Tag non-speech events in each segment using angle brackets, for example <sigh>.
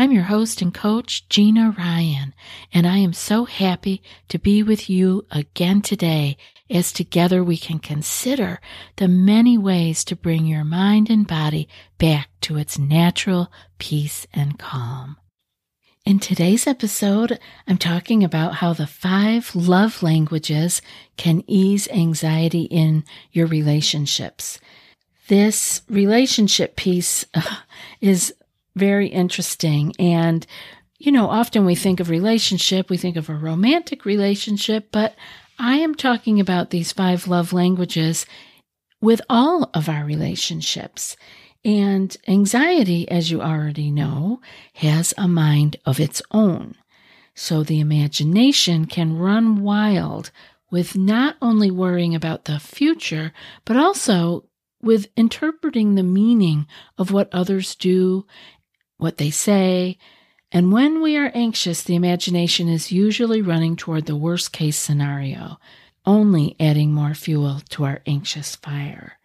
I'm your host and coach, Gina Ryan, and I am so happy to be with you again today as together we can consider the many ways to bring your mind and body back to its natural peace and calm. In today's episode, I'm talking about how the five love languages can ease anxiety in your relationships. This relationship piece uh, is very interesting. And, you know, often we think of relationship, we think of a romantic relationship, but I am talking about these five love languages with all of our relationships. And anxiety, as you already know, has a mind of its own. So the imagination can run wild with not only worrying about the future, but also with interpreting the meaning of what others do, what they say, and when we are anxious, the imagination is usually running toward the worst case scenario, only adding more fuel to our anxious fire.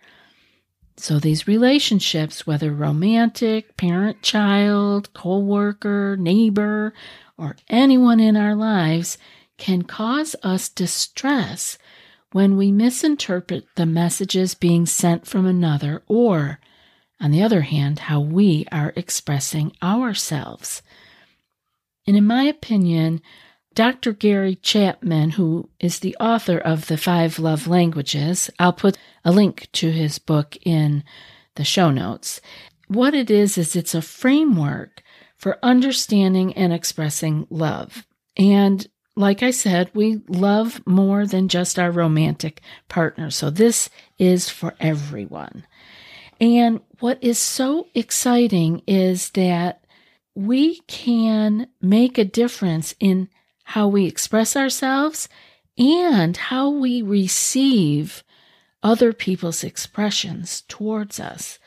So these relationships, whether romantic, parent child, co worker, neighbor, or anyone in our lives, can cause us distress when we misinterpret the messages being sent from another, or, on the other hand, how we are expressing ourselves. And in my opinion, Dr. Gary Chapman, who is the author of The Five Love Languages, I'll put a link to his book in the show notes. What it is, is it's a framework for understanding and expressing love. And like I said, we love more than just our romantic partner. So this is for everyone. And what is so exciting is that we can make a difference in how we express ourselves and how we receive other people's expressions towards us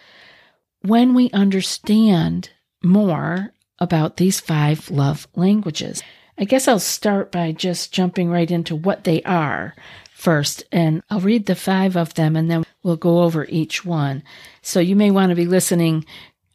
when we understand more about these five love languages. I guess I'll start by just jumping right into what they are first, and I'll read the five of them and then we'll go over each one. So you may want to be listening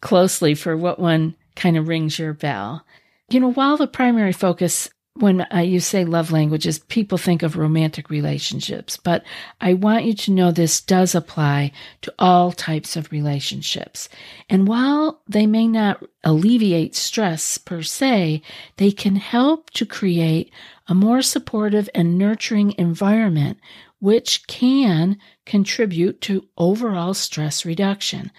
closely for what one kind of rings your bell. You know, while the primary focus when uh, you say love languages, people think of romantic relationships, but I want you to know this does apply to all types of relationships. And while they may not alleviate stress per se, they can help to create a more supportive and nurturing environment, which can contribute to overall stress reduction.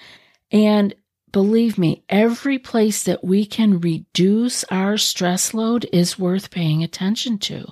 And Believe me, every place that we can reduce our stress load is worth paying attention to.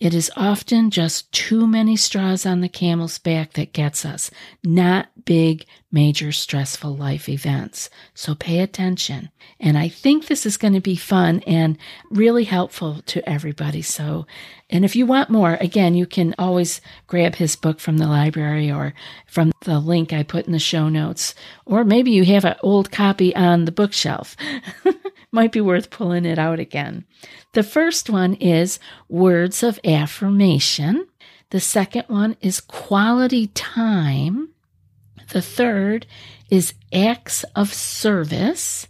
It is often just too many straws on the camel's back that gets us, not big, major, stressful life events. So pay attention. And I think this is going to be fun and really helpful to everybody. So, and if you want more, again, you can always grab his book from the library or from the link I put in the show notes. Or maybe you have an old copy on the bookshelf. <laughs> Might be worth pulling it out again. The first one is words of affirmation. The second one is quality time. The third is acts of service.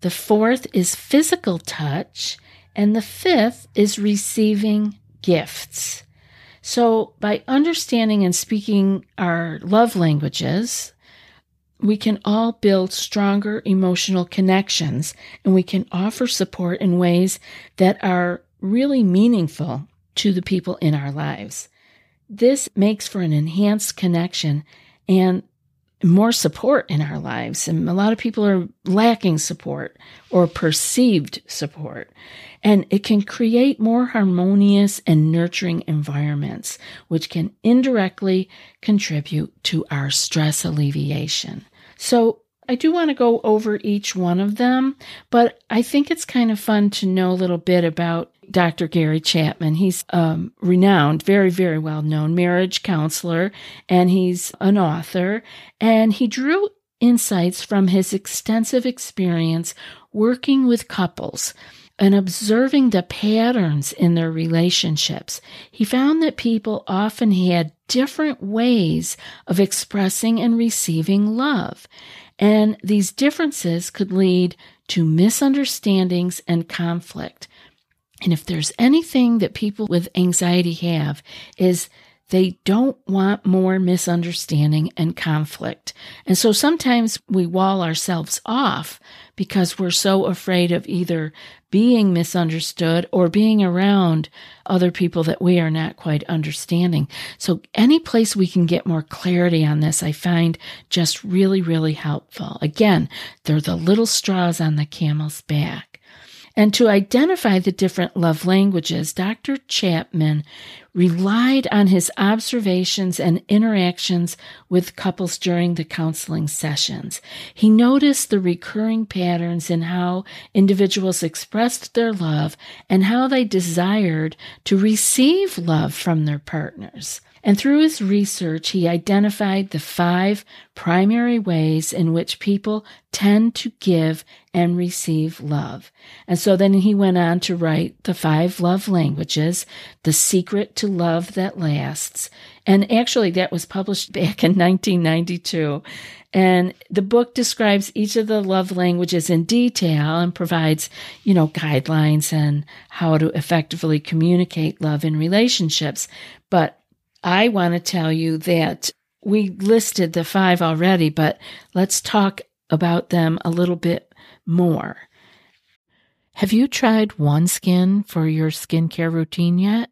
The fourth is physical touch. And the fifth is receiving gifts. So, by understanding and speaking our love languages, we can all build stronger emotional connections and we can offer support in ways that are really meaningful to the people in our lives. This makes for an enhanced connection and more support in our lives. And a lot of people are lacking support or perceived support. And it can create more harmonious and nurturing environments, which can indirectly contribute to our stress alleviation. So I do want to go over each one of them, but I think it's kind of fun to know a little bit about Dr. Gary Chapman. He's um, renowned, very, very well known marriage counselor, and he's an author. And he drew insights from his extensive experience working with couples and observing the patterns in their relationships. He found that people often had different ways of expressing and receiving love. And these differences could lead to misunderstandings and conflict. And if there's anything that people with anxiety have is they don't want more misunderstanding and conflict. And so sometimes we wall ourselves off because we're so afraid of either being misunderstood or being around other people that we are not quite understanding. So any place we can get more clarity on this, I find just really, really helpful. Again, they're the little straws on the camel's back. And to identify the different love languages, Dr. Chapman relied on his observations and interactions with couples during the counseling sessions. He noticed the recurring patterns in how individuals expressed their love and how they desired to receive love from their partners. And through his research, he identified the five primary ways in which people tend to give and receive love. And so then he went on to write the five love languages, The Secret to Love That Lasts. And actually, that was published <laughs> back in 1992. And the book describes each of the love languages in detail and provides, you know, guidelines and how to effectively communicate love in relationships. But I want to tell you that we listed the five already, but let's talk about them a little bit more. Have you tried OneSkin for your skincare routine yet?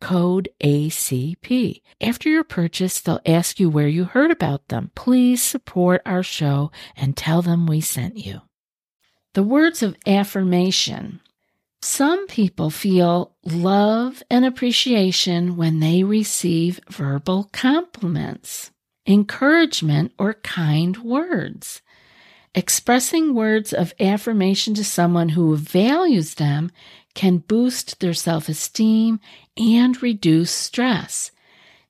code ACP. After your purchase, they'll ask you where you heard about them. Please support our show and tell them we sent you. The words of affirmation. Some people feel love and appreciation when they receive verbal compliments, encouragement, or kind words. Expressing words of affirmation to someone who values them can boost their self esteem and reduce stress.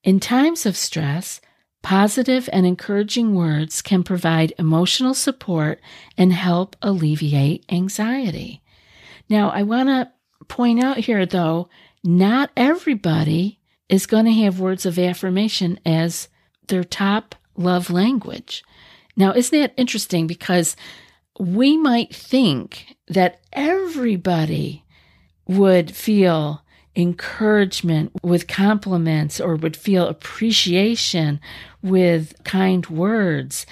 In times of stress, positive and encouraging words can provide emotional support and help alleviate anxiety. Now, I want to point out here, though, not everybody is going to have words of affirmation as their top love language. Now, isn't that interesting? Because we might think that everybody would feel encouragement with compliments or would feel appreciation with kind words.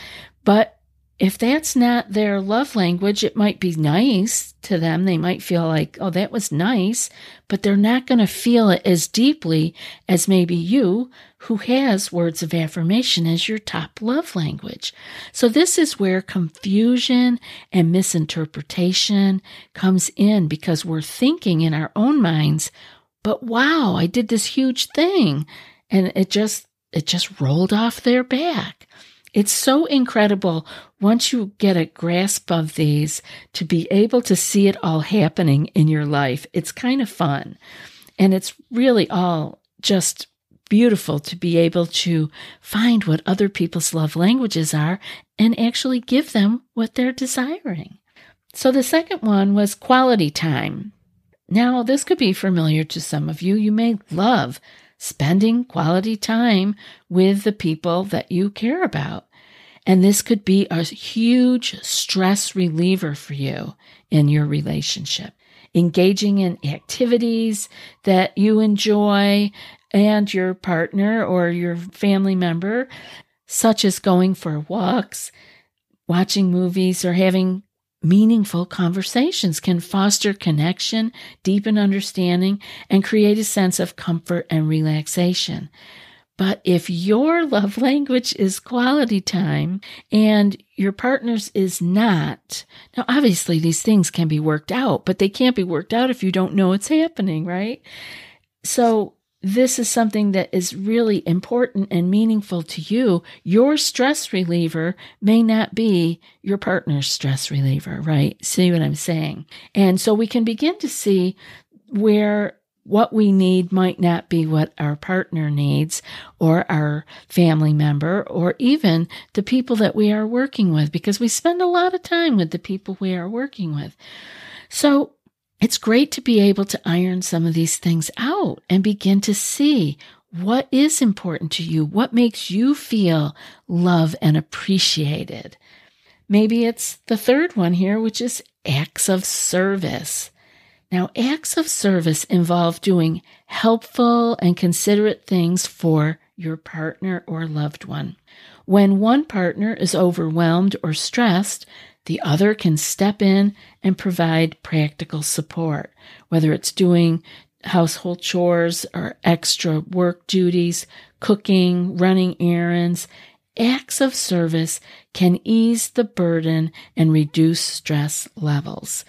But if that's not their love language, it might be nice to them. They might feel like, oh, that was nice, but they're not going to feel it as deeply as maybe you, who has words of affirmation as your top love language. So this is where confusion and misinterpretation comes in because we're thinking in our own minds, but wow, I did this huge thing. And it just, it just rolled off their back. It's so incredible once you get a grasp of these to be able to see it all happening in your life. It's kind of fun. And it's really all just beautiful to be able to find what other people's love languages are and actually give them what they're desiring. So the second one was quality time. Now, this could be familiar to some of you. You may love spending quality time with the people that you care about. And this could be a huge stress reliever for you in your relationship. Engaging in activities that you enjoy and your partner or your family member, such as going for walks, watching movies, or having Meaningful conversations can foster connection, deepen understanding, and create a sense of comfort and relaxation. But if your <laughs> love language is quality time and your partner's is not, now obviously these things can be worked out, but they can't be worked out if you don't know it's happening, right? So this is something that is really important and meaningful to you, your stress reliever may not be your partner's stress reliever, right? See what I'm saying? And so we can begin to see where what we need might not be what our partner needs or our family member or even the people that we are working with because we spend a lot of time with the people we are working with. So it's great to be able to iron some of these things out and begin to see what is important to you, what makes you feel loved and appreciated. Maybe it's the third one here, which is acts of service. Now, acts of service involve doing helpful and considerate things for your partner or loved one. When one partner is overwhelmed or stressed, the other can step in and provide practical support, whether it's doing household chores or extra work duties, cooking, running errands. Acts of service can ease the burden and reduce stress levels.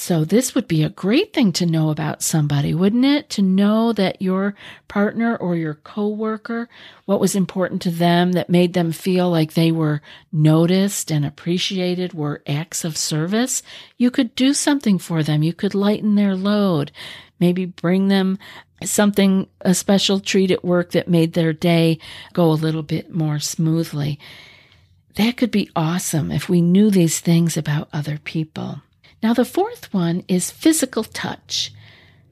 So this would be a great thing to know about somebody, wouldn't it? To know that your partner or your coworker, what was important to them that made them feel like they were noticed and appreciated were acts of service. You could do something for them. You could lighten their load. Maybe bring them something, a special treat at work that made their day go a little bit more smoothly. That could be awesome if we knew these things about other people. Now, the fourth one is physical touch.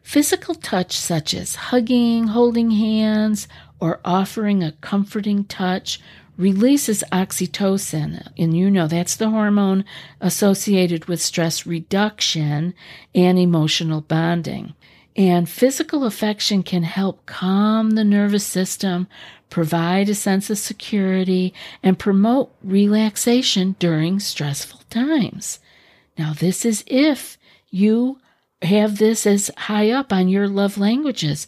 Physical touch, such as hugging, holding hands, or offering a comforting touch, releases oxytocin. And you know that's the hormone associated with stress reduction and emotional bonding. And physical affection can help calm the nervous system, provide a sense of security, and promote relaxation during stressful times. Now, this is if you have this as high up on your love languages.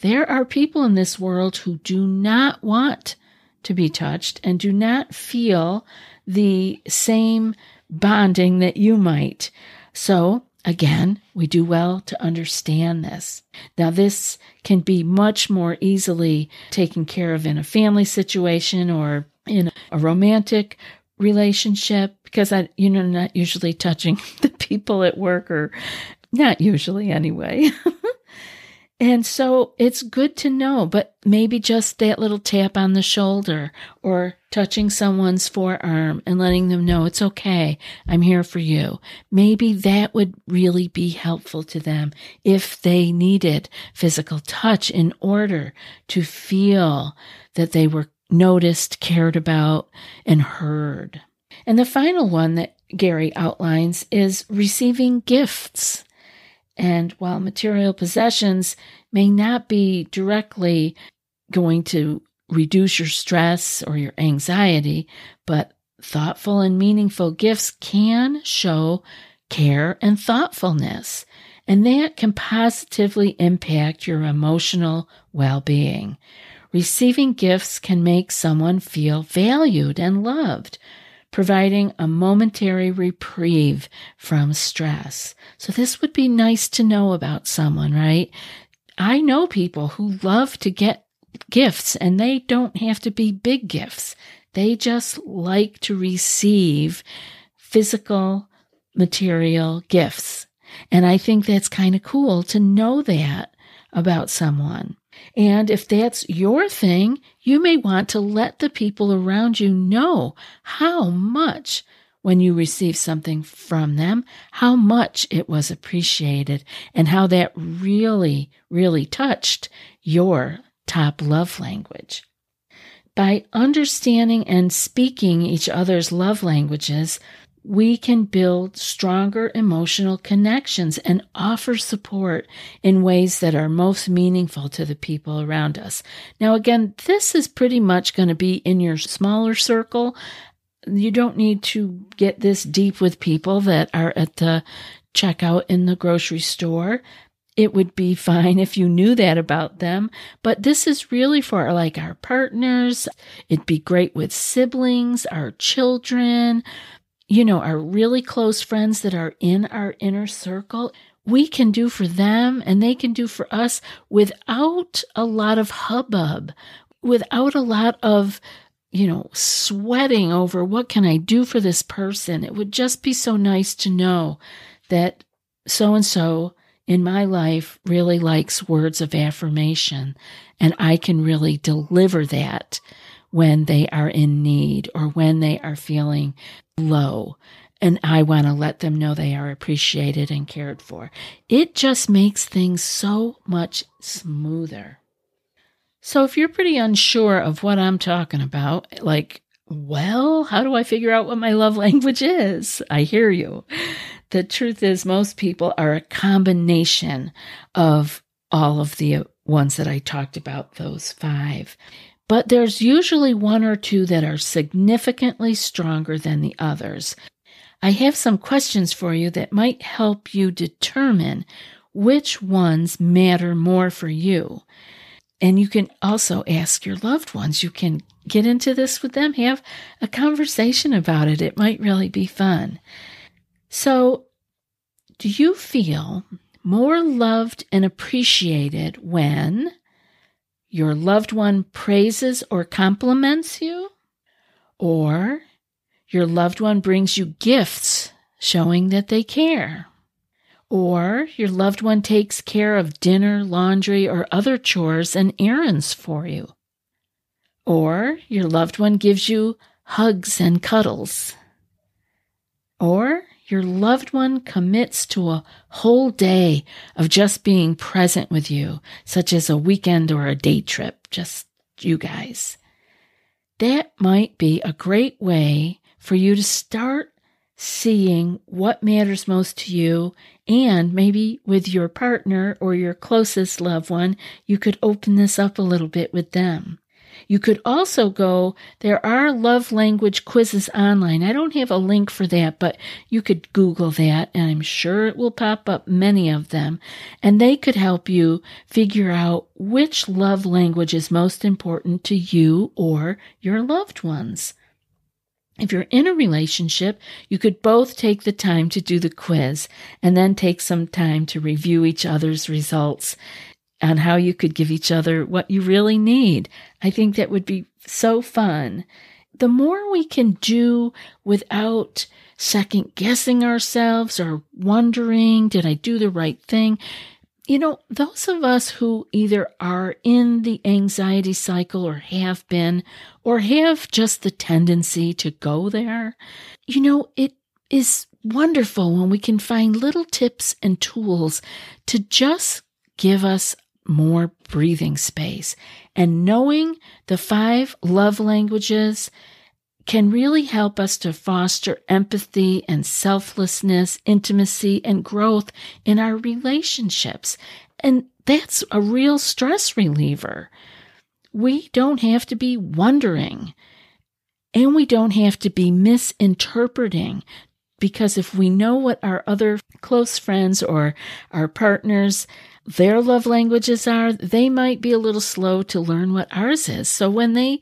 There are people in this world who do not want to be touched and do not feel the same bonding that you might. So, again, we do well to understand this. Now, this can be much more easily taken care of in a family situation or in a romantic relationship because I, you know, not usually touching <laughs> the people at work or not usually anyway. <laughs> and so it's good to know, but maybe just that little tap on the shoulder or touching someone's forearm and letting them know it's okay. I'm here for you. Maybe that would really be helpful to them if they needed physical touch in order to feel that they were noticed, cared about, and heard. And the final one that Gary outlines is receiving gifts. And while material possessions may not be directly going to reduce your stress or your anxiety, but thoughtful and meaningful gifts can show care and thoughtfulness, and that can positively impact your emotional well being. Receiving gifts can make someone feel valued and loved, providing a momentary reprieve from stress. So, this would be nice to know about someone, right? I know people who love to get gifts and they don't have to be big gifts. They just like to receive physical, material gifts. And I think that's kind of cool to know that about someone. And if that's your thing, you may want to let the people around you know how much, when you receive something from them, how much it was appreciated and how that really, really touched your top love language. By understanding and speaking each other's love languages, we can build stronger emotional connections and offer support in ways that are most meaningful to the people around us. Now, again, this is pretty much going to be in your smaller circle. You don't need to get this deep with people that are at the checkout in the grocery store. It would be <laughs> fine if you knew that about them, but this is really for like our partners. It'd be great with siblings, our children, you know, our really close friends that are in our inner circle, we can do for them and they can do for us without a lot of hubbub, without a lot of, you know, sweating over what can I do for this person. It would just be so nice to know that so and so in my life really likes words of affirmation and I can really deliver that when they are in need or when they are feeling low. And I want to let them know they are appreciated and cared for. It just makes things so much smoother. So if you're pretty unsure of what I'm talking about, like, well, how do I figure out what my love language is? I hear you. The truth is, most people are a combination of all of the ones that I talked about, those five but there's usually one or two that are significantly stronger than the others. I have some questions for you that might help you determine which ones matter more for you. And you can also ask your loved ones. You can get into this with them, have a conversation about it. It might really be fun. So, do you feel more loved and appreciated when your loved one praises or compliments you, or your loved one brings you gifts showing that they care, or your loved one takes care of dinner, laundry, or other chores and errands for you, or your loved one gives you hugs and cuddles, or your loved one commits to a whole day of just being present with you, such as a weekend or a day trip, just you guys. That might be a great way for you to start seeing what matters most to you and maybe with your partner or your closest loved one, you could open this up a little bit with them. You could also go, there are love language quizzes online. I don't have a link for that, but you could Google that and I'm sure it will pop up many of them. And they could help you figure out which love language is most important to you or your loved ones. If you're in a relationship, you could both take the time to do the quiz and then take some time to review each other's results on how you could give each other what you really need. I think that would be so fun. The more we can do without second guessing ourselves or wondering, did I do the right thing? You know, those of us who either are in the anxiety cycle or have been, or have just the tendency to go there, you know, it is wonderful when we can find little tips and tools to just give us more breathing space. And knowing the five love languages can really help us to foster empathy and selflessness, intimacy, and growth in our relationships. And that's a real stress reliever. We don't have to be wondering And we don't have to be misinterpreting because if we know what our other close friends or our partners their love languages are, they might be a little slow to learn what ours is. So when they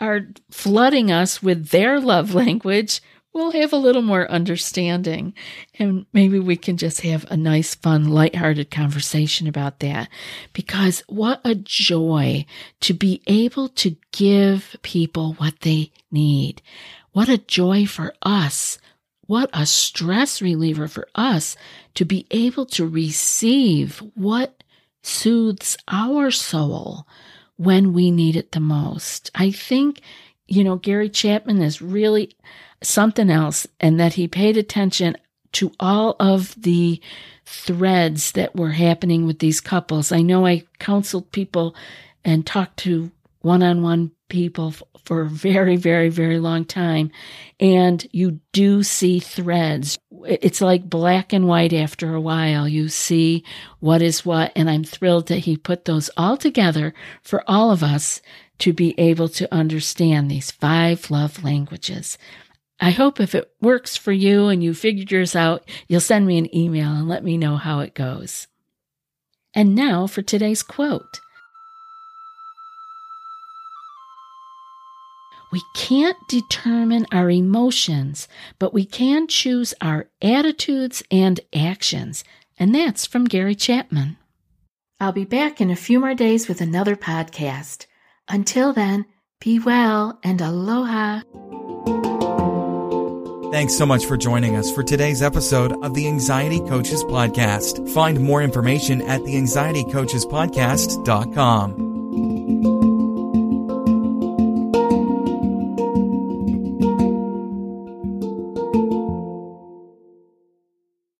are flooding us with their love <laughs> language, we'll have a little more understanding. And maybe we can just have a nice, fun, lighthearted conversation about that. Because what a joy to be able to give people what they need. What a joy for us. What a stress reliever for us to be able to receive what soothes our soul when we need it the most. I think, you know, Gary Chapman is really something else and that he paid attention to all of the threads that were happening with these couples. I know I counseled people and talked to one on one people for a very, very, very long time. And you do see threads. It's like black and white after a while. You see what is what. And I'm thrilled that he put those all together for all of us to be able to understand these five love languages. I hope if it works for you and you figured yours out, you'll send me an email and let me know how it goes. And now for today's quote. We can't determine our emotions, but we can choose our attitudes and actions. And that's from Gary Chapman. I'll be back in a few more days with another podcast. Until then, be well and aloha. Thanks so much for joining us for today's episode of the Anxiety Coaches Podcast. Find more information at the anxietycoachespodcast.com.